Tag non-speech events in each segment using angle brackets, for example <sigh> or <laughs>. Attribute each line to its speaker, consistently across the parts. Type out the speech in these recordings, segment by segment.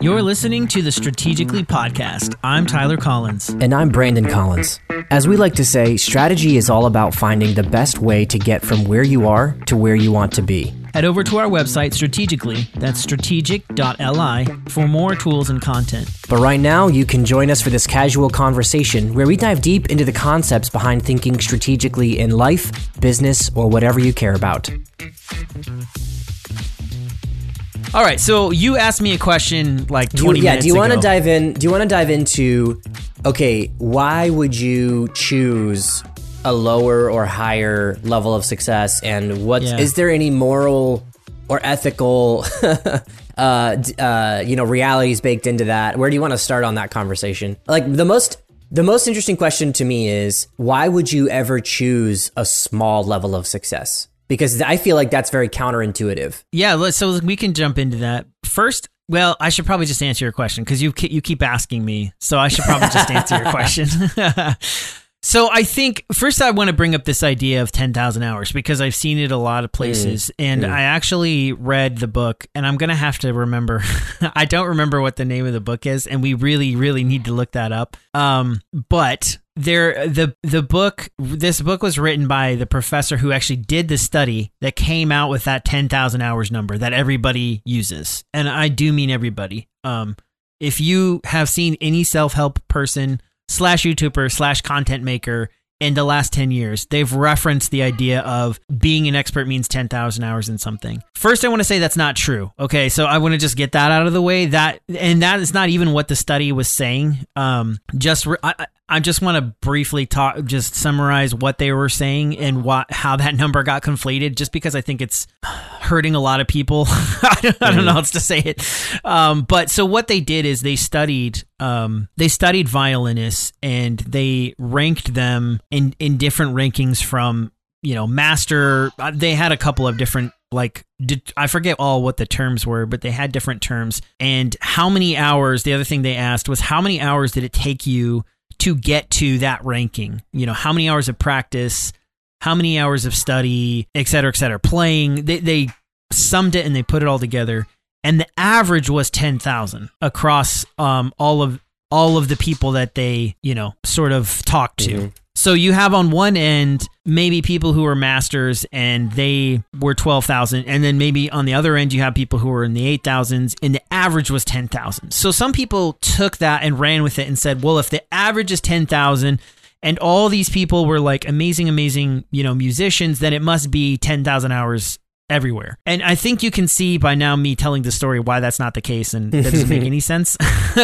Speaker 1: You're listening to the Strategically podcast. I'm Tyler Collins.
Speaker 2: And I'm Brandon Collins. As we like to say, strategy is all about finding the best way to get from where you are to where you want to be.
Speaker 1: Head over to our website, Strategically, that's strategic.li, for more tools and content.
Speaker 2: But right now, you can join us for this casual conversation where we dive deep into the concepts behind thinking strategically in life, business, or whatever you care about.
Speaker 1: All right, so you asked me a question like
Speaker 2: Do you-
Speaker 1: 20
Speaker 2: yeah,
Speaker 1: minutes
Speaker 2: do you want to dive in? Do you want to dive into okay, why would you choose a lower or higher level of success and what is
Speaker 1: Yeah.
Speaker 2: there any moral or ethical <laughs> uh, uh, you know realities baked into that? Where do you want to start on that conversation? Like the most the most interesting question to me is why would you ever choose a small level of success? Because I feel like that's very counterintuitive.
Speaker 1: Yeah, so we can jump into that. First, well, I should probably just answer your question because you you keep asking me, so I should probably just answer your <laughs> question. <laughs> so I think first I want to bring up this idea of ten thousand hours because I've seen it a lot of places, and I actually read the book, and I'm gonna have to remember. <laughs> I don't remember what the name of the book is, and we really really need to look that up. Um, but there the the book this book was written by the professor who actually did the study that came out with that 10,000 hours number that everybody uses and I do mean everybody um if you have seen any self-help person slash youtuber slash content maker in the last 10 years. They've referenced the idea of being an expert means 10,000 hours in something. First i want to say that's not true okay? So i want to just get that out of the way. That and that is not even what the study was saying. Um just re- I, I- just want to briefly talk, just summarize what they were saying and what how that <laughs> number got conflated. Just because I think it's hurting a lot of people. <laughs> I, don't, I don't know how else to say it. Um, but so what they did is they studied um, they studied violinists and they ranked them in in different rankings from you know master. uh, They had a couple of different like di- I forget all what the terms were, but they had different terms. And how many hours? The other thing they asked was how many hours did it take you to get to that ranking? You know, how many hours of practice? How many hours of study, et cetera, et cetera, playing? They, they summed it and they put it all together, and the average was ten thousand across um, all of all of the people that they you know sort of talked to. So you have on one end maybe people who are masters and they were 12,000 and then maybe on the other end you have people who were in the 8,000s and the average was 10,000. So some people took that and ran with it and said, "Well, if the average is 10,000 and all these people were like amazing amazing, you know, musicians, then it must be 10,000 hours everywhere. And I think you can see by now me telling the story why that's not the case and that doesn't make <laughs> any sense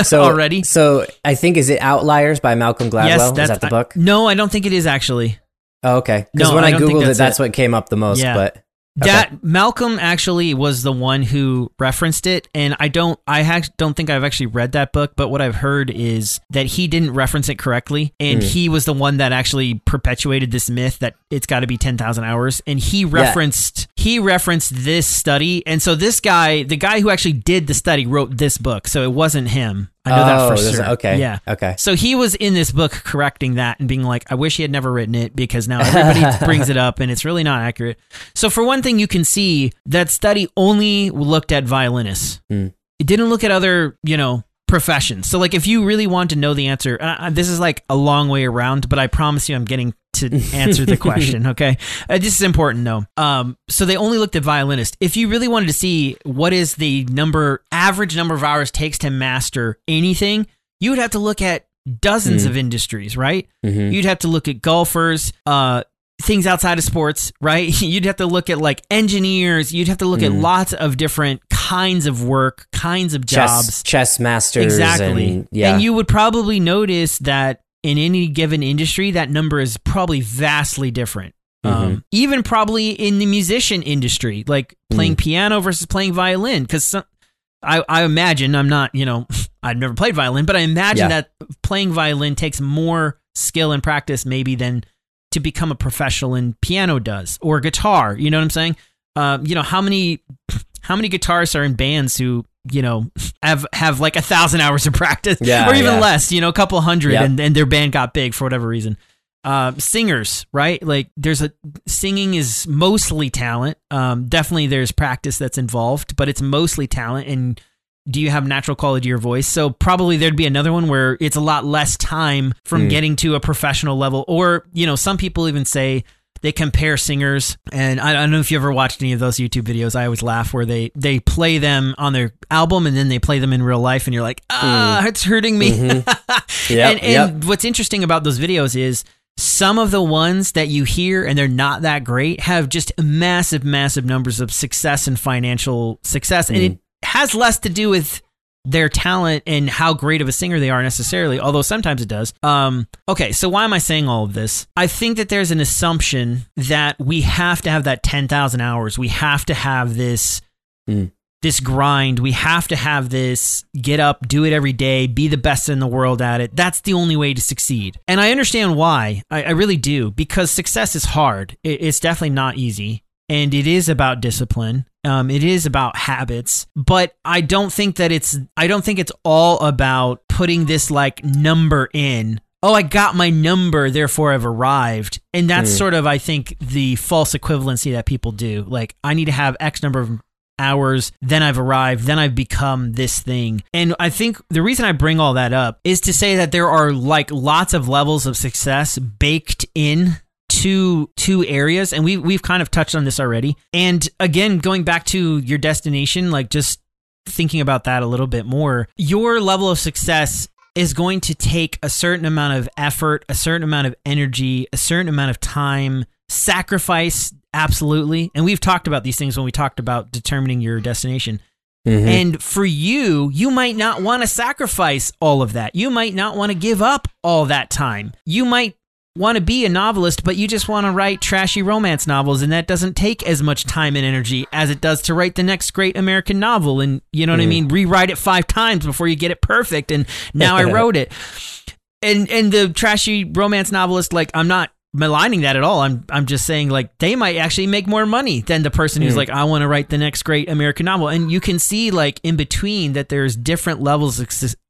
Speaker 2: So <laughs>
Speaker 1: already.
Speaker 2: So I think is it Outliers by Malcolm Gladwell? is that the
Speaker 1: I-
Speaker 2: book?
Speaker 1: no, I don't think it is actually.
Speaker 2: Oh, okay. Because
Speaker 1: No,
Speaker 2: when
Speaker 1: I
Speaker 2: I, googled it,
Speaker 1: that's
Speaker 2: that's
Speaker 1: it.
Speaker 2: what came up the most.
Speaker 1: Yeah.
Speaker 2: But okay.
Speaker 1: That Malcolm actually was the one who referenced it, and I don't, I ha- don't think I've actually read that book. But what I've heard is that he didn't reference it correctly, and
Speaker 2: Hmm.
Speaker 1: he was the one that actually perpetuated this myth that it's got to be ten thousand hours. And he referenced, he referenced this study, and so this guy, the guy who actually did the study, wrote this book. So it wasn't him. I know that
Speaker 2: Oh,
Speaker 1: for sure.
Speaker 2: okay.
Speaker 1: yeah.
Speaker 2: Okay.
Speaker 1: So he was in this book correcting that and being like, I wish he had never written it because now everybody <laughs> brings it up and it's really not accurate. So, for one thing, you can see that study only looked at violinists.
Speaker 2: Hmm.
Speaker 1: It didn't look at other, you know, professions. So, like, if you really want to know the answer, uh, this is like a long way around, but I promise you I'm getting to <laughs> answer the question. Okay. Uh, this is important though. Um, so they only looked at violinists. If you really wanted to see what is the number, average number of hours takes to master anything, you would have to look at dozens of industries, right?
Speaker 2: Mhm.
Speaker 1: You'd have to look at golfers, uh, things outside of sports, right? <laughs> You'd have to look at like engineers. You'd have to look at lots of different kinds of work, kinds of
Speaker 2: chess,
Speaker 1: jobs.
Speaker 2: chess masters.
Speaker 1: Exactly.
Speaker 2: And, yeah.
Speaker 1: And you would probably notice that in any given industry, that number is probably vastly different.
Speaker 2: Mm-hmm.
Speaker 1: Um, even probably in the musician industry, like playing
Speaker 2: Mm.
Speaker 1: piano versus playing violin, because I, I imagine I'm not, you know, <laughs> I've never played violin, but I imagine
Speaker 2: Yeah.
Speaker 1: that playing violin takes more skill and practice maybe than to become a professional in piano does or guitar. You know what I'm saying? Um, you know how many how many guitarists are in bands who you know have have like a thousand hours of practice
Speaker 2: Yeah,
Speaker 1: or even
Speaker 2: yeah.
Speaker 1: less you know a couple hundred and, and their band got big for whatever reason uh, singers, right? Like there's a singing is mostly talent. Um, definitely there's practice that's involved, but it's mostly talent. And do you have natural quality to your voice? So probably there'd be another one where it's a lot less time from hmm. getting to a professional level. Or you know, some people even say they compare singers. And I, don't know if you ever watched any of those youtube videos. I always laugh where they they play them on their album and then they play them in real life and you're like ah hmm. it's hurting me. Mm-hmm. <laughs>
Speaker 2: Yep,
Speaker 1: and, and
Speaker 2: yep.
Speaker 1: what's interesting about those videos is some of the ones that you hear and they're not that great have just massive massive numbers of success and financial success. And it hmm. Has less to do with their talent and how great of a singer they are necessarily, although sometimes it does. Um, okay, so why am I saying all of this? I think that there's an assumption that we have to have that 10,000 hours. We have to have this
Speaker 2: Mm.
Speaker 1: this grind. We have to have this get up, do it every day, be the best in the world at it. That's the only way to succeed. And I understand why. I, I really do, because success is hard. It, it's definitely not easy. And it is about discipline. Um, it is about habits, but I don't think that it's. I don't think it's all about putting this like number in. Oh, I got my number, therefore I've arrived. And that's sort of, I think, the false equivalency that people do. Like, I need to have X number of hours, then I've arrived, then I've become this thing. And I think the reason I bring all that up is to say that there are like lots of levels of success baked in to two areas and we we've kind of touched on this already. And again, going back to your destination, like just thinking about that a little bit more, your level of success is going to take a certain amount of effort, a certain amount of energy, a certain amount of time, sacrifice, absolutely. And we've talked about these things when we talked about determining your destination.
Speaker 2: Mhm.
Speaker 1: And for you, you might not want to sacrifice all of that. You might not want to give up all that time. You might want to be a novelist, but you just want to write trashy romance novels, and that doesn't take as much time and energy as it does to write the next great American novel. And you know what I mean? Rewrite it five times before you get it perfect. And now I <laughs> wrote it. And and the trashy romance novelist, like I'm not maligning that at all. I'm I'm just saying like they might actually make more money than the person who's like I want to write the next great American novel. And you can see like in between that there's different levels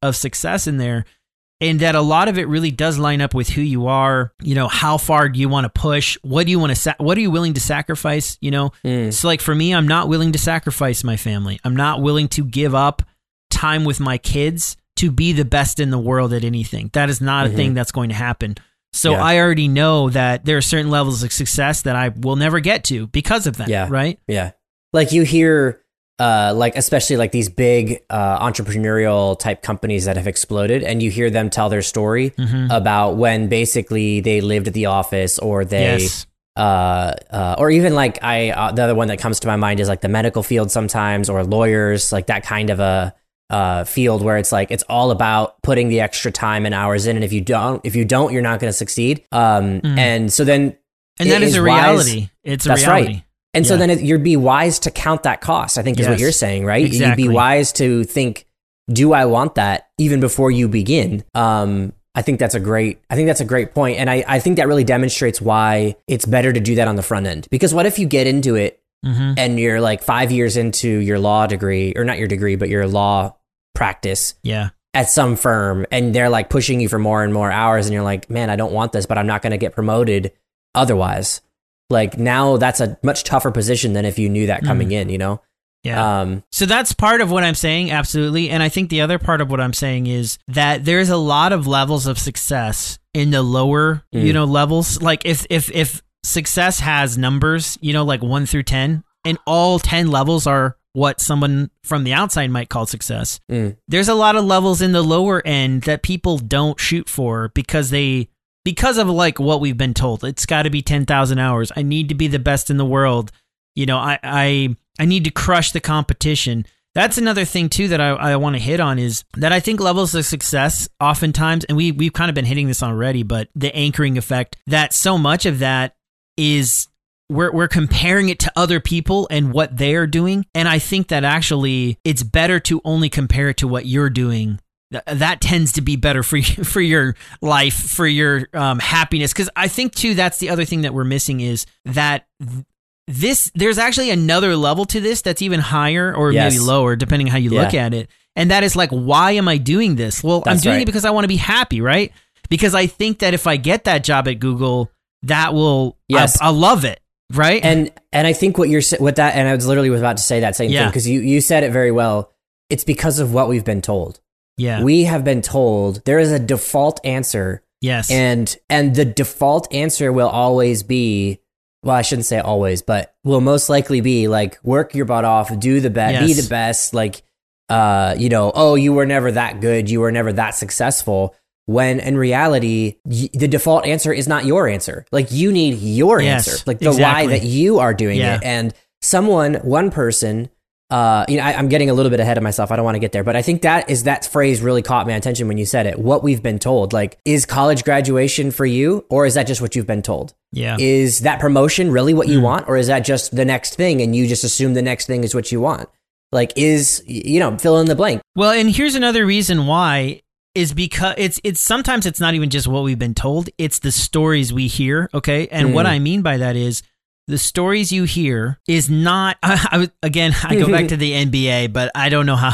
Speaker 1: of success in there. And that a lot of it really does line up with who you are. You know, how far do you want to push? What do you want to? Sa- what are you willing to sacrifice? You know, hmm. so like for me, I'm not willing to sacrifice my family. I'm not willing to give up time with my kids to be the best in the world at anything. That is not a thing mm-hmm. that's going to happen. So
Speaker 2: Yeah.
Speaker 1: I already know that there are certain levels of success that I will never get to because of that.
Speaker 2: Yeah.
Speaker 1: Right.
Speaker 2: Yeah. Like you hear uh like especially like these big uh entrepreneurial type companies that have exploded and you hear them tell their story
Speaker 1: Mm-hmm.
Speaker 2: about when basically they lived at the office or they
Speaker 1: Yes.
Speaker 2: uh, uh or even like I uh, the other one that comes to my mind is like the medical field sometimes or lawyers like that kind of a uh field where it's like it's all about putting the extra time and hours in and if you don't if you don't you're not going to succeed um and so then
Speaker 1: Mm. And that is, a
Speaker 2: wise-
Speaker 1: reality. It's a
Speaker 2: That's
Speaker 1: reality.
Speaker 2: right. And so then it, you'd be wise to count that cost. I think is
Speaker 1: Yes.
Speaker 2: what you're saying, right?
Speaker 1: Exactly.
Speaker 2: You'd be wise to think, do I want that even before you begin? Um, I think that's a great. I think that's a great point, and I, I think that really demonstrates why it's better to do that on the front end. Because what if you get into it
Speaker 1: Mhm.
Speaker 2: and you're like five years into your law degree, or not your degree, but your law practice
Speaker 1: Yeah.
Speaker 2: at some firm, and they're like pushing you for more and more hours, and you're like, man, I don't want this, but I'm not going to get promoted otherwise. Like now, that's a much tougher position than if you knew that coming in. You know.
Speaker 1: Yeah.
Speaker 2: Um,
Speaker 1: So that's part of what I'm saying, absolutely. And I think the other part of what I'm saying is that there's a lot of levels of success in the lower, you know, levels. Like if if if success has numbers, you know, like 1 through 10, and all 10 levels are what someone from the outside might call success.
Speaker 2: Mm.
Speaker 1: There's a lot of levels in the lower end that people don't shoot for because they because of like what we've been told. It's got to be 10,000 hours. I need to be the best in the world. You know, I I I need to crush the competition. That's another thing too that I, I want to hit on is that I think levels of success oftentimes, and we we've kind of been hitting this already, but the anchoring effect that so much of that is we're we're comparing it to other people and what they're doing, and I think that actually it's better to only compare it to what you're doing. Th- That tends to be better for <laughs> you, for your life, for your um, happiness. Because I think too, that's the other thing that we're missing is that this there's actually another level to this that's even higher or
Speaker 2: Yes.
Speaker 1: maybe lower depending how you look at it and that is like why am i doing this well i'm doing
Speaker 2: right.
Speaker 1: it because i want to be happy right because I think that if I get that job at Google, that will
Speaker 2: Yes.
Speaker 1: I, will love it, right?
Speaker 2: And and I think what you're with that, and I was literally was about to say that same thing because you you said it very well. It's because of what we've been told.
Speaker 1: Yeah,
Speaker 2: We have been told there is a default answer.
Speaker 1: Yes,
Speaker 2: and and the default answer will always be well i shouldn't say always but will most likely be like work your butt off do the best be the best. Like uh you know oh you were never that good you were never that successful. When in reality y- the default answer is not your answer. Like you need your
Speaker 1: Yes,
Speaker 2: answer. Like the
Speaker 1: exactly.
Speaker 2: why that you are doing
Speaker 1: Yeah.
Speaker 2: it and someone one person uh, you know, I, I'm getting a little bit ahead of myself. I don't want to get there, but I think that is that phrase really caught my attention when you said it. What we've been told, like, is college graduation for you, or is that just what you've been told?
Speaker 1: yeah,
Speaker 2: Is that promotion really what you
Speaker 1: Mm.
Speaker 2: want, or is that just the next thing, and you just assume the next thing is what you want? Like, is you know, fill in the blank.
Speaker 1: Well, and here's another reason why is because it's it's sometimes it's not even just what we've been told, it's the stories we hear, okay? And what
Speaker 2: Mm.
Speaker 1: I mean by that is the stories you hear is not <laughs> I, I, again, I go back to the <laughs> NBA, but I don't know how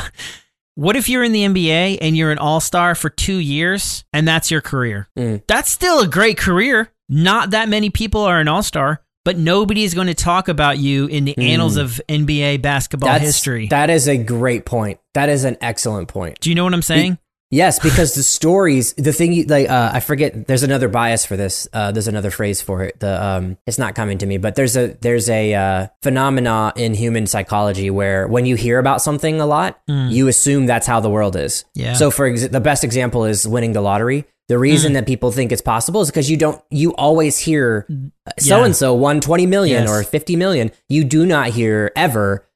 Speaker 1: what if you're in the NBA and you're an all-star for 2 years and that's your career?
Speaker 2: Mm.
Speaker 1: That's still a great career. Not that many people are an all-star, but nobody is going to talk about you in the annals
Speaker 2: Mm.
Speaker 1: of NBA basketball
Speaker 2: That's
Speaker 1: history.
Speaker 2: That is a great point. That is an excellent point.
Speaker 1: Do you know what I'm saying?
Speaker 2: Yes, because the stories, the thing you like, uh, I forget. There's another bias for this. Uh, there's another phrase for it. The um, it's not coming to me, but there's a there's a uh, phenomena in human psychology where when you hear about something a lot, you assume that's how the world is.
Speaker 1: Hmm. Yeah.
Speaker 2: So, for ex- the best example is winning the lottery. The reason that people think it's possible is because you don't. You always hear so and so won 20 million
Speaker 1: Yes.
Speaker 2: or 50 million. You do not hear ever.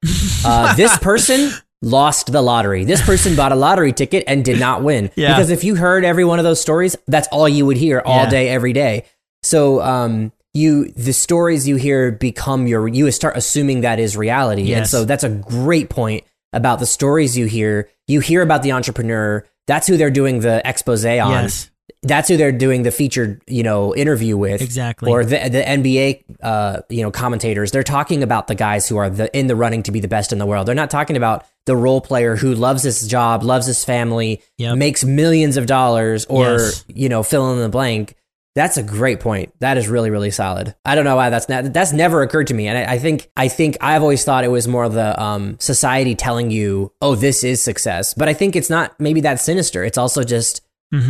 Speaker 2: Uh, this <laughs> person lost the lottery. This person bought a lottery ticket and did not win.
Speaker 1: Yeah.
Speaker 2: Because if you heard every one of those stories, that's all you would hear all
Speaker 1: Yeah.
Speaker 2: day, every day. So, um, you the stories you hear become your. You start assuming that is reality, and so that's a great point about the stories you hear. You hear about the entrepreneur. That's who they're doing the expose on
Speaker 1: Yes.
Speaker 2: that's who they're doing the featured you know interview with
Speaker 1: Exactly.
Speaker 2: or the the NBA uh you know commentators they're talking about the guys who are the in the running to be the best in the world they're not talking about the role player who loves his job loves his family
Speaker 1: Yep.
Speaker 2: makes millions of dollars or
Speaker 1: Yes.
Speaker 2: you know fill in the blank that's a great point that is really really solid i don't know why that's not that's never occurred to me and I, I think i think i've always thought it was more the um society telling you oh this is success but i think it's not maybe that sinister it's also just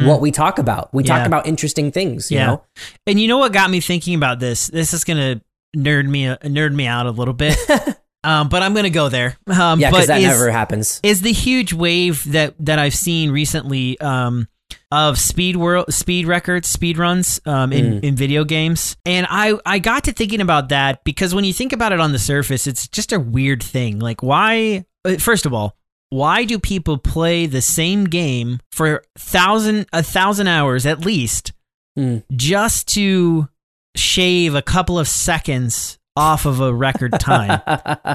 Speaker 2: what we talk about. We talk
Speaker 1: Mm-hmm.
Speaker 2: About interesting things, you
Speaker 1: Yeah.
Speaker 2: know?
Speaker 1: And you know what got me thinking about this? This is gonna nerd me nerd me out a little bit, <laughs> um, but I'm gonna go there. Um,
Speaker 2: Yeah,
Speaker 1: but
Speaker 2: because that
Speaker 1: is,
Speaker 2: never happens.
Speaker 1: is the huge wave that that I've seen recently um, of speed world speed records, speed runs um, in
Speaker 2: Mm.
Speaker 1: in video games, and I I got to thinking about that because when you think about it on the surface, it's just a weird thing. Like why? uh, First of all. Why do people play the same game for thousand a thousand hours at least
Speaker 2: Mm.
Speaker 1: just to shave a couple of seconds off of a record time.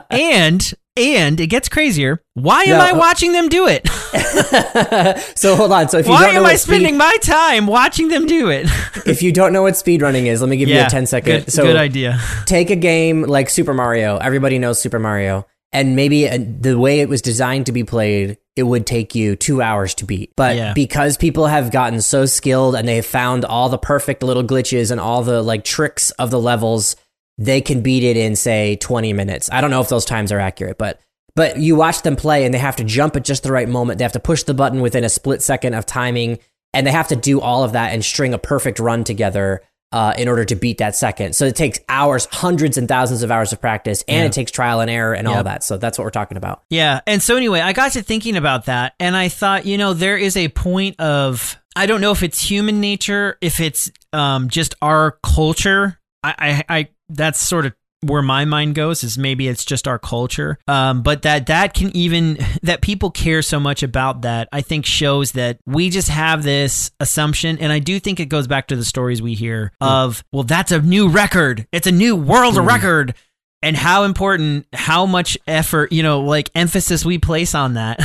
Speaker 1: and and it gets crazier. Why am
Speaker 2: Yeah,
Speaker 1: I
Speaker 2: uh,
Speaker 1: watching them do it? <laughs>
Speaker 2: so hold on. So if you
Speaker 1: Why am I
Speaker 2: speed-
Speaker 1: spending my time watching them do it? <laughs>
Speaker 2: if you don't know what speedrunning is, let me give you a 10 second.
Speaker 1: Good,
Speaker 2: so
Speaker 1: good idea. <laughs>
Speaker 2: take a game like Super Mario. Everybody knows Super Mario. And maybe uh, the way it was designed to be played, it would take you two hours to beat. But
Speaker 1: Yeah.
Speaker 2: because people have gotten so skilled and they have found all the perfect little glitches and all the like tricks of the levels, they can beat it in say 20 minutes. I don't know if those times are accurate, but but you watch them play and they have to jump at just the right moment. They have to push the button within a split second of timing and they have to do all of that and string a perfect run together uh, in order to beat that second. So it takes hours, hundreds and thousands of hours of practice, and
Speaker 1: Yeah.
Speaker 2: it takes trial and error and all
Speaker 1: Yep.
Speaker 2: that. So that's what we're talking about.
Speaker 1: Yeah. And so anyway, I got to thinking about that and I thought, you know, there is a point of I don't know if it's human nature, if it's um just our culture. I I, I that's sort of where my mind goes is maybe it's just our culture. Um, but that that can even <laughs> that people care so much about that i think shows that we just have this assumption. And i do think it goes back to the stories we hear of well that's a new record. It's a new world record and how important how much effort you know like emphasis we place on that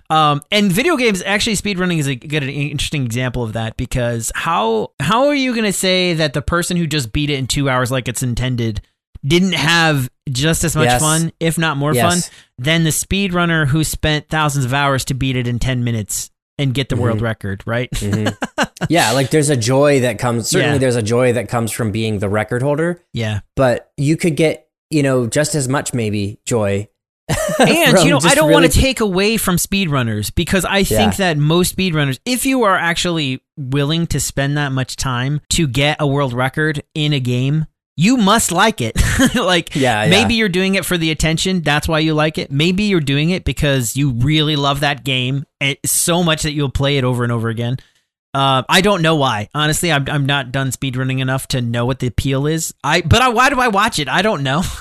Speaker 1: <laughs> um and video games actually speedrunning is a good an interesting example of that because how how are you going to say that the person who just beat it in 2 hours like it's intended didn't have just as much
Speaker 2: Yes.
Speaker 1: fun if not more
Speaker 2: Yes.
Speaker 1: fun than the speedrunner who spent thousands of hours to beat it in 10 minutes and get the world
Speaker 2: Mhm.
Speaker 1: record, right?
Speaker 2: Mhm. <laughs> yeah, like there's a joy that comes. Certainly,
Speaker 1: Yeah.
Speaker 2: there's a joy that comes from being the record holder,
Speaker 1: yeah.
Speaker 2: but you could get you know just as much maybe joy. <laughs>
Speaker 1: And you know, I don't
Speaker 2: really-
Speaker 1: want to take away from speedrunners because I think
Speaker 2: Yeah.
Speaker 1: that most speedrunners, if you are actually willing to spend that much time to get a world record in a game, you must like it. <laughs> like
Speaker 2: Yeah, yeah.
Speaker 1: maybe you're doing it for the attention, that's why you like it. Maybe you're doing it because you really love that game so much that you'll play it over and over again. Uh, I don't know why. Honestly, I'm, I'm not done speedrunning enough to know what the appeal is. I but I, why do I watch it? I don't know. <laughs>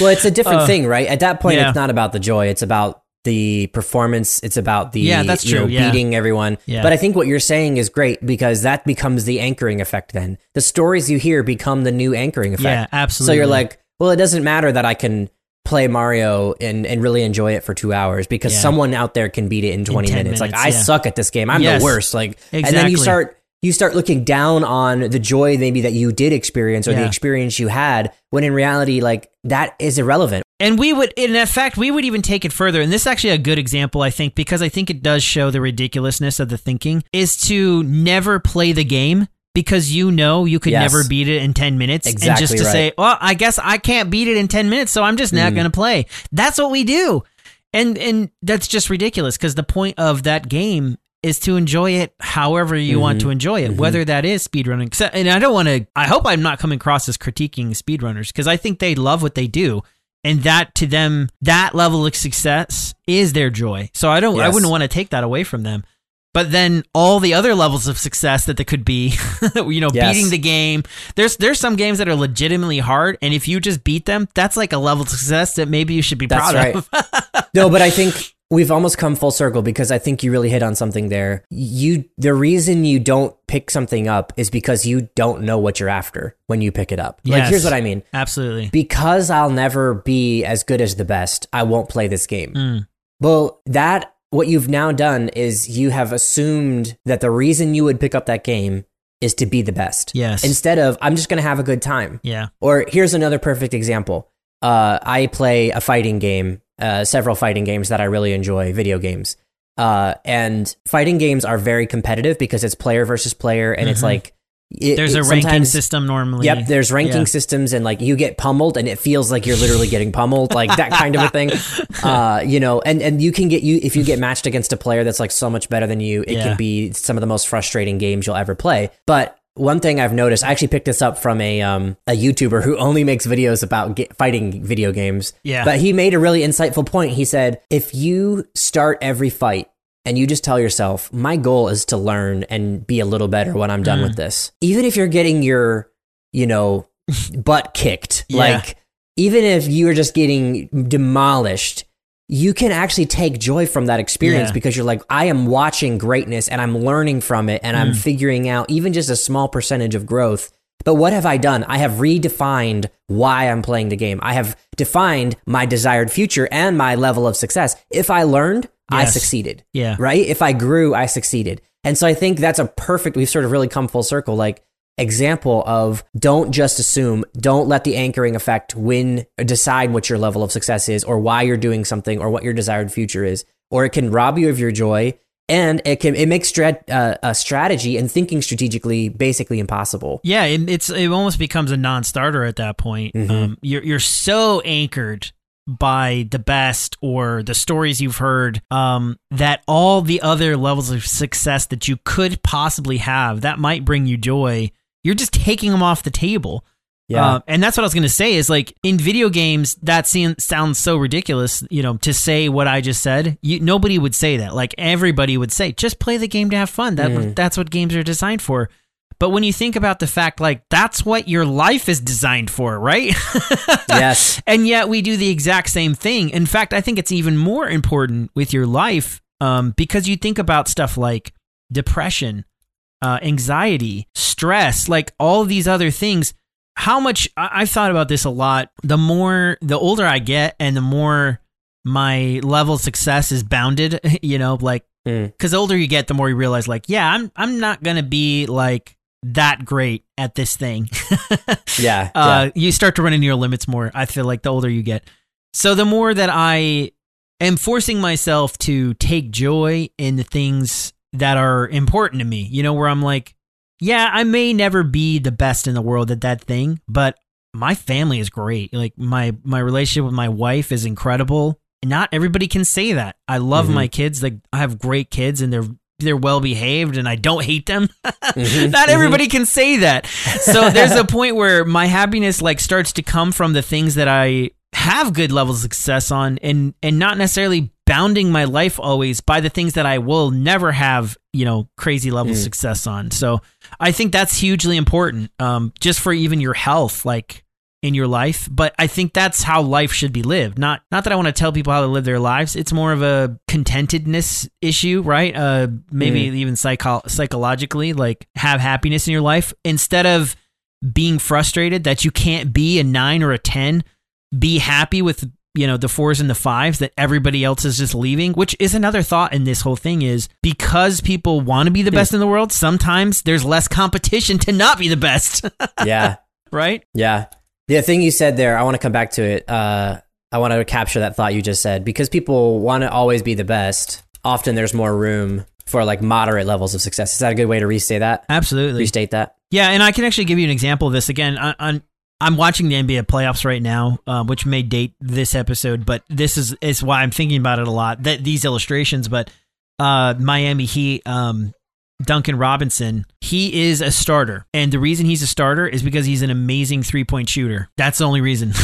Speaker 2: Well, it's a different
Speaker 1: Uh,
Speaker 2: thing, right? At that point,
Speaker 1: yeah.
Speaker 2: it's not about the joy; it's about the performance. It's about the
Speaker 1: Yeah, that's
Speaker 2: you know,
Speaker 1: true, yeah.
Speaker 2: beating everyone.
Speaker 1: Yeah.
Speaker 2: But I think what you're saying is great because that becomes the anchoring effect. Then the stories you hear become the new anchoring effect.
Speaker 1: yeah, absolutely.
Speaker 2: So you're like, well, it doesn't matter that I can play Mario and, and really enjoy it for two hours because
Speaker 1: Yeah.
Speaker 2: someone out there can beat it in 20
Speaker 1: 10
Speaker 2: minutes. Like, I
Speaker 1: yeah.
Speaker 2: suck at this game. I'm
Speaker 1: Yes.
Speaker 2: the worst. Like, and then you start. You start looking down on the joy maybe that you did experience or the experience you had when in reality like that is irrelevant.
Speaker 1: And we would, in effect, we would even take it further. And this is actually a good example, I think, because I think it does show the ridiculousness of the thinking, is to never play the game because you know you could
Speaker 2: Yes.
Speaker 1: never beat it in 10 minutes. and just to
Speaker 2: right.
Speaker 1: say, well, I guess I can't beat it in 10 minutes, so I'm just not
Speaker 2: Mm.
Speaker 1: going to play. That's what we do. And and that's just ridiculous because the point of that game is to enjoy it however you want
Speaker 2: Mhm.
Speaker 1: to enjoy it,
Speaker 2: Mhm.
Speaker 1: whether that is speedrunning. And I don't want to, I hope I'm not coming across as critiquing speedrunners because I think they love what they do. And that to them, that level of success is their joy. So I don't, I wouldn't want to take that away from them. But then all the other levels of success that there could be, <laughs> you know,
Speaker 2: Yes.
Speaker 1: beating the game. There's there's some games that are legitimately hard, and if you just beat them, that's like a level of success that maybe you should be
Speaker 2: That's
Speaker 1: proud
Speaker 2: right.
Speaker 1: of. <laughs>
Speaker 2: no, but I think we've almost come full circle because I think you really hit on something there. You the reason you don't pick something up is because you don't know what you're after when you pick it up. Like here's what I mean.
Speaker 1: Absolutely.
Speaker 2: Because I'll never be as good as the best, I won't play this game.
Speaker 1: Mm.
Speaker 2: Well, that what you've now done is you have assumed that the reason you would pick up that game is to be the best.
Speaker 1: Yes.
Speaker 2: Instead of I'm just going to have a good time.
Speaker 1: yeah.
Speaker 2: Or here's another perfect example. Uh, I play a fighting game, uh, several fighting games that I really enjoy, video games. Uh, and fighting games are very competitive because it's player versus player, and it's
Speaker 1: Mhm.
Speaker 2: like it,
Speaker 1: There's a ranking system normally.
Speaker 2: Yep, there's ranking
Speaker 1: Yeah.
Speaker 2: systems, and like you get pummeled, and it feels like you're literally getting pummeled, like that kind of a thing. <laughs> Uh, you know, and and you can get you if you get matched against a player that's like so much better than you, it
Speaker 1: Yeah.
Speaker 2: can be some of the most frustrating games you'll ever play. But one thing I've noticed, I actually picked this up from a um a YouTuber who only makes videos about ge- fighting video games.
Speaker 1: Yeah.
Speaker 2: But he made a really insightful point. He said, if you start every fight and you just tell yourself, my goal is to learn and be a little better when I'm done
Speaker 1: Mm.
Speaker 2: with this, even if you're getting your, you know, <laughs> butt kicked,
Speaker 1: Yeah.
Speaker 2: like, even if you're just getting demolished, you can actually take joy from that experience
Speaker 1: Yeah.
Speaker 2: because you're like, I am watching greatness and I'm learning from it and I'm
Speaker 1: Mm.
Speaker 2: figuring out even just a small percentage of growth. But what have I done? I have redefined why I'm playing the game. I have defined my desired future and my level of success. If I learned, I succeeded,
Speaker 1: yeah.
Speaker 2: right? If I grew, I succeeded. And so I think that's a perfect, we've sort of really come full circle. Like, example of don't just assume, don't let the anchoring effect win or decide what your level of success is or why you're doing something or what your desired future is. Or it can rob you of your joy and it can, it makes strat, uh, a strategy and thinking strategically basically impossible.
Speaker 1: Yeah, it, it's it almost becomes a non-starter at that point.
Speaker 2: Mhm.
Speaker 1: Um, you're you're so anchored by the best or the stories you've heard um, that all the other levels of success that you could possibly have that might bring you joy, you're just taking them off the table.
Speaker 2: Yeah.
Speaker 1: Uh, and that's what I was going to say is like in video games, that sounds so ridiculous, you know, to say what I just said. You, nobody would say that. Like everybody would say, just play the game to have fun. That
Speaker 2: Mm.
Speaker 1: That's what games are designed for. But when you think about the fact, like, that's what your life is designed for, right? <laughs>
Speaker 2: yes.
Speaker 1: and yet we do the exact same thing. In fact, I think it's even more important with your life um, because you think about stuff like depression, uh, anxiety, stress, like all these other things. How much I- I've thought about this a lot. The more, the older I get, and the more my level of success is bounded, <laughs> you know, like because the older you get, the more you realize, like, yeah, I'm I'm not gonna be like that great at this thing. <laughs>
Speaker 2: Yeah.
Speaker 1: uh, you start to run into your limits more. I feel like the older you get. So the more that I am forcing myself to take joy in the things that are important to me. You know, where I'm like, yeah, I may never be the best in the world at that thing, but my family is great. Like my my relationship with my wife is incredible. Not everybody can say that. I love
Speaker 2: Mhm.
Speaker 1: my kids. Like I have great kids and they're they're well behaved and I don't hate them. <laughs>
Speaker 2: Mhm,
Speaker 1: Not everybody can say that. So <laughs> there's a point where my happiness like starts to come from the things that I have good levels of success on and and not necessarily bounding my life always by the things that I will never have, you know, crazy level
Speaker 2: Mm.
Speaker 1: success on. So I think that's hugely important um just for even your health like in your life, but I think that's how life should be lived. Not not that I want to tell people how to live their lives. It's more of a contentedness issue, right? Uh maybe even psycho- psychologically like have happiness in your life instead of being frustrated that you can't be a 9 or a 10, be happy with you know the fours and the fives that everybody else is just leaving which is another thought in this whole thing is because people want to be the best in the world sometimes there's less competition to not be the best <laughs>
Speaker 2: yeah,
Speaker 1: right
Speaker 2: yeah. The thing you said there, I want to come back to it. Uh, I want to capture that thought you just said because people want to always be the best. Often there's more room for like moderate levels of success. Is that a good way to restate that?
Speaker 1: absolutely
Speaker 2: Restate that.
Speaker 1: Yeah, and I can actually give you an example of this again. I, I'm I'm watching the NBA playoffs right now, uh, which may date this episode, but this is is why I'm thinking about it a lot. That these illustrations, but uh, Miami Heat, um, Duncan Robinson, he is a starter, and the reason he's a starter is because he's an amazing three point shooter. That's the only reason. <laughs>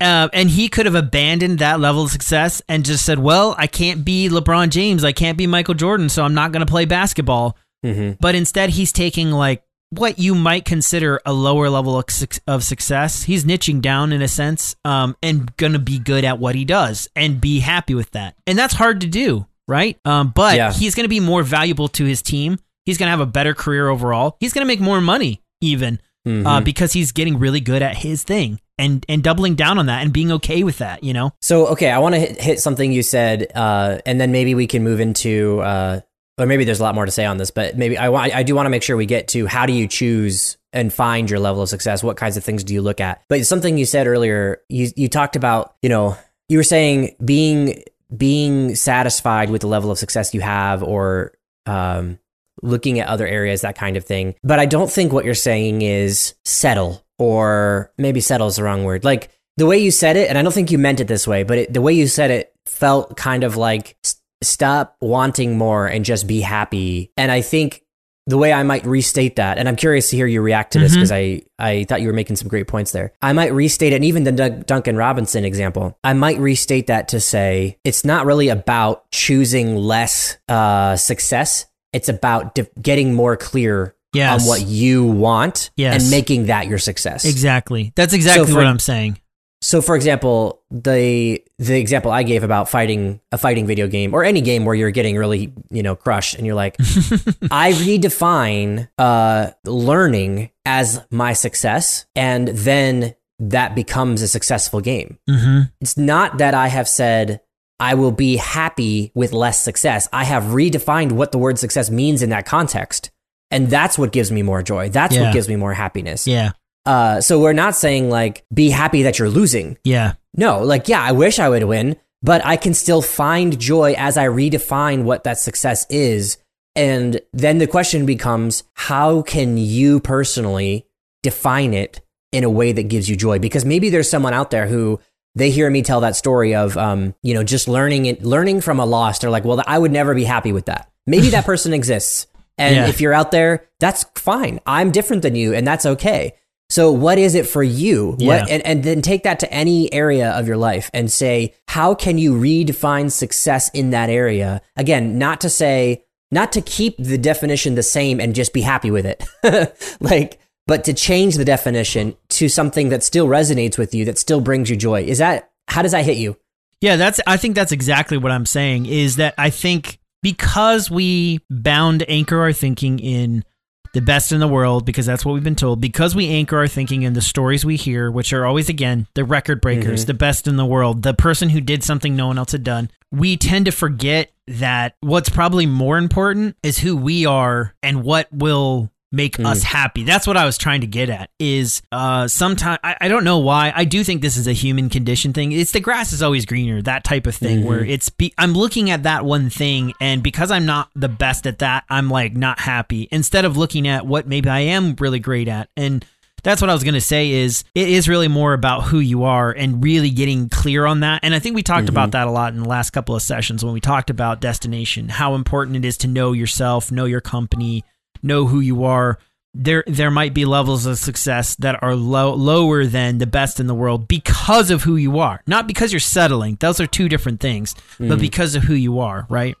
Speaker 1: Uh, and he could have abandoned that level of success and just said, "Well, I can't be LeBron James, I can't be Michael Jordan, so I'm not going to play basketball."
Speaker 2: hmm
Speaker 1: but instead he's taking like what you might consider a lower level of, of success. He's niching down in a sense, um, and gonna be good at what he does and be happy with that. And that's hard to do, right? Um, but
Speaker 2: Yeah.
Speaker 1: he's gonna be more valuable to his team. He's gonna have a better career overall. He's gonna make more money even
Speaker 2: Mm-hmm.
Speaker 1: uh, because he's getting really good at his thing and and doubling down on that and being okay with that. You know?
Speaker 2: So, okay, I want to hit, hit something you said, uh, and then maybe we can move into, uh, or maybe there's a lot more to say on this, but maybe I want, I do want to make sure we get to how do you choose and find your level of success? What kinds of things do you look at? But something you said earlier, you you talked about, you know, you were saying being being satisfied with the level of success you have, or um, looking at other areas, that kind of thing. But I don't think what you're saying is settle, or maybe settle is the wrong word. Like the way you said it, and I don't think you meant it this way, but it, the way you said it felt kind of like stop wanting more and just be happy. And I think the way I might restate that, and I'm curious to hear you react to this because I, I thought you were making some great points there. I might restate it, and even the Dun- Duncan Robinson example, I might restate that to say it's not really about choosing less uh, success. It's about de- getting more clear
Speaker 1: Yes.
Speaker 2: on what you want
Speaker 1: Yes.
Speaker 2: and making that your success.
Speaker 1: Exactly. That's exactly
Speaker 2: for-
Speaker 1: what I'm saying.
Speaker 2: So, for example, the the example I gave about fighting a fighting video game or any game where you're getting really you know crushed, and you're like, <laughs> I redefine uh, learning as my success, and then that becomes a successful game.
Speaker 1: hmm
Speaker 2: It's not that I have said I will be happy with less success. I have redefined what the word success means in that context, and that's what gives me more joy. That's
Speaker 1: Yeah.
Speaker 2: what gives me more happiness.
Speaker 1: Yeah.
Speaker 2: Uh, so we're not saying like be happy that you're losing.
Speaker 1: Yeah.
Speaker 2: No, like, yeah, I wish I would win, but I can still find joy as I redefine what that success is. And then the question becomes how can you personally define it in a way that gives you joy? Because maybe there's someone out there who they hear me tell that story of, um, you know, just learning it, learning from a loss. They're like, well, I would never be happy with that. Maybe that <laughs> person exists. And
Speaker 1: Yeah.
Speaker 2: if you're out there, that's fine. I'm different than you, and that's okay. So, what is it for you?
Speaker 1: Yeah.
Speaker 2: What, and, and then take that to any area of your life and say, how can you redefine success in that area? Again, not to say, not to keep the definition the same and just be happy with it. <laughs> like, but to change the definition to something that still resonates with you, that still brings you joy. Is that, how does that hit you?
Speaker 1: Yeah, that's I think that's exactly what I'm saying is that I think because we bound anchor our thinking in the best in the world because that's what we've been told because we anchor our thinking in the stories we hear which are always again the record breakers mm-hmm. the best in the world the person who did something no one else had done. We tend to forget that what's probably more important is who we are and what will make hmm. us happy. That's what I was trying to get at. Is uh, sometimes I, I don't know why. I do think this is a human condition thing. It's the grass is always greener. That type of thing where mm-hmm. it's be, I'm looking at that one thing, and because I'm not the best at that, I'm like not happy. Instead of looking at what maybe I am really great at and that's what I was going to say is it is really more about who you are and really getting clear on that. And I think we talked mm-hmm. about that a lot in the last couple of sessions when we talked about destination, how important it is to know yourself, know your company, know who you are. There there might be levels of success that are low, lower than the best in the world because of who you are. Not because you're settling. Those are two different things, but because of who you are, right?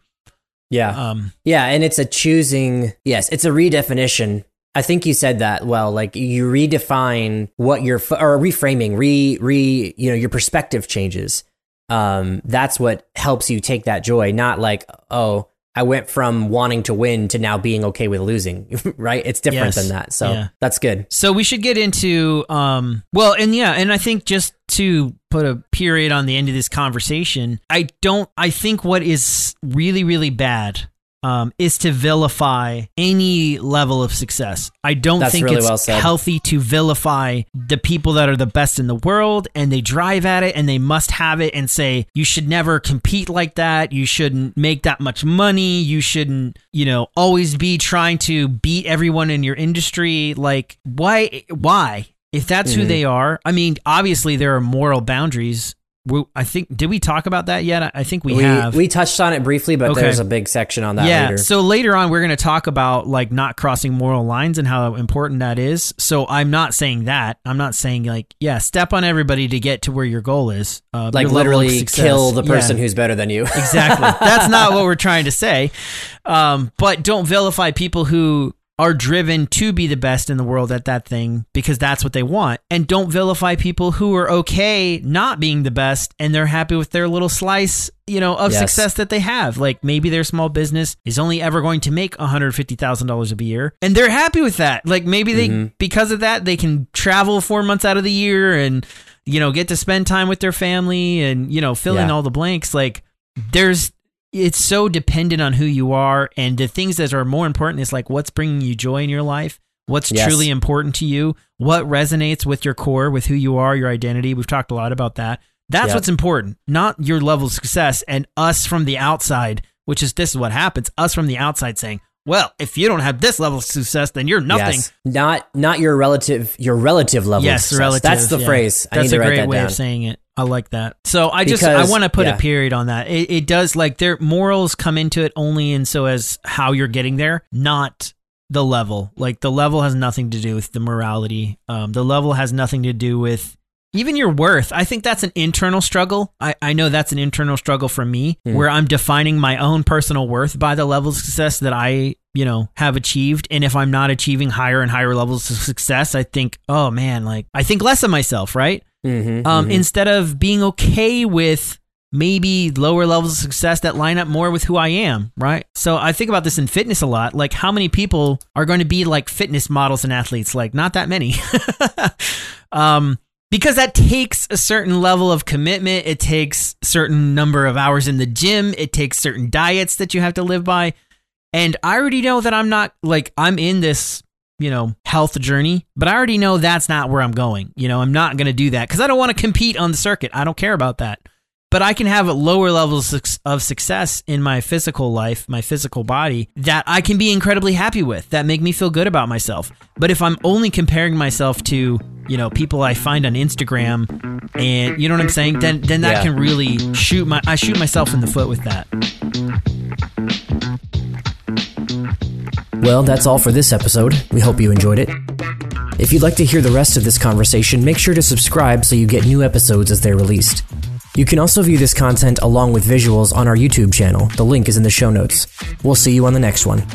Speaker 2: Yeah.
Speaker 1: Um
Speaker 2: Yeah, and it's a choosing. Yes, it's a redefinition. I think you said that well. Like you redefine what you're or reframing, re re. You know, your perspective changes. Um, that's what helps you take that joy. Not like oh, I went from wanting to win to now being okay with losing. <laughs> right? It's different
Speaker 1: Yes.
Speaker 2: than that. So
Speaker 1: Yeah.
Speaker 2: that's good.
Speaker 1: So we should get into um well and yeah, and I think just to put a period on the end of this conversation, I don't I think what is really really bad um is to vilify any level of success. I don't
Speaker 2: That's
Speaker 1: think
Speaker 2: really
Speaker 1: it's
Speaker 2: well
Speaker 1: healthy to vilify the people that are the best in the world and they drive at it and they must have it and say you should never compete like that, you shouldn't make that much money, you shouldn't, you know, always be trying to beat everyone in your industry. Like why why? If that's
Speaker 2: Mm-hmm.
Speaker 1: who they are i mean obviously there are moral boundaries i think did we talk about that yet I- think we,
Speaker 2: We
Speaker 1: have
Speaker 2: we touched on it briefly, but
Speaker 1: Okay.
Speaker 2: there's a big section on that
Speaker 1: yeah
Speaker 2: later.
Speaker 1: so later on we're going to talk about like not crossing moral lines and how important that is so i'm not saying that i'm not saying like yeah step on everybody to get to where your goal is uh,
Speaker 2: like
Speaker 1: your level of
Speaker 2: literally kill the
Speaker 1: Yeah.
Speaker 2: person who's better than you.
Speaker 1: exactly. <laughs> That's not what we're trying to say. Um, but don't vilify people who are driven to be the best in the world at that thing because that's what they want. And don't vilify people who are okay not being the best and they're happy with their little slice, you know, of
Speaker 2: Yes.
Speaker 1: success that they have. Like maybe their small business is only ever going to make $150,000 a year and they're happy with that. Like maybe they mm-hmm. because of that they can travel 4 months out of the year and you know, get to spend time with their family and, you know, fill in all the blanks. Like there's it's so dependent on who you are and the things that are more important is like what's bringing you joy in your life what's
Speaker 2: Yes.
Speaker 1: truly important to you what resonates with your core with who you are your identity we've talked a lot about that that's
Speaker 2: Yep.
Speaker 1: what's important not your level of success and us from the outside which is this is what happens us from the outside saying well if you don't have this level of success then you're nothing
Speaker 2: Yes. Not not your relative your relative level. of
Speaker 1: yes
Speaker 2: success.
Speaker 1: relative
Speaker 2: That's the
Speaker 1: yeah.
Speaker 2: phrase. I
Speaker 1: that's
Speaker 2: need to
Speaker 1: a great
Speaker 2: that
Speaker 1: way
Speaker 2: down.
Speaker 1: of saying it i like that. So i just
Speaker 2: Because-
Speaker 1: i want to put
Speaker 2: yeah.
Speaker 1: a period on that. It, it does like their morals come into it only and so as how you're getting there not the level. Like the level has nothing to do with the morality. Um, the level has nothing to do with even your worth. I think that's an internal struggle. I, I know that's an internal struggle for me
Speaker 2: Hmm.
Speaker 1: where i'm defining my own personal worth by the level of success that i you know have achieved. And if i'm not achieving higher and higher levels of success i think oh man like i think less of myself right
Speaker 2: Mhm,
Speaker 1: um,
Speaker 2: mhm.
Speaker 1: instead of being okay with maybe lower levels of success that line up more with who I am, right? So I think about this in fitness a lot. Like, how many people are going to be like fitness models and athletes? Like, not that many. <laughs> um, because that takes a certain level of commitment. It takes certain number of hours in the gym. It takes certain diets that you have to live by. And I already know that I'm not like I'm in this, you know, health journey, but I already know that's not where I'm going. You know, I'm not going to do that because I don't want to compete on the circuit. I don't care about that. But I can have lower levels of success in my physical life, my physical body that I can be incredibly happy with, that make me feel good about myself. But if I'm only comparing myself to, you know, people I find on Instagram and you know what I'm saying, then then that
Speaker 2: Yeah.
Speaker 1: can really shoot my I shoot myself in the foot with that.
Speaker 2: Well, that's all for this episode. We hope you enjoyed it. If you'd like to hear the rest of this conversation, make sure to subscribe so you get new episodes as they're released. You can also view this content along with visuals on our YouTube channel. The link is in the show notes. We'll see you on the next one.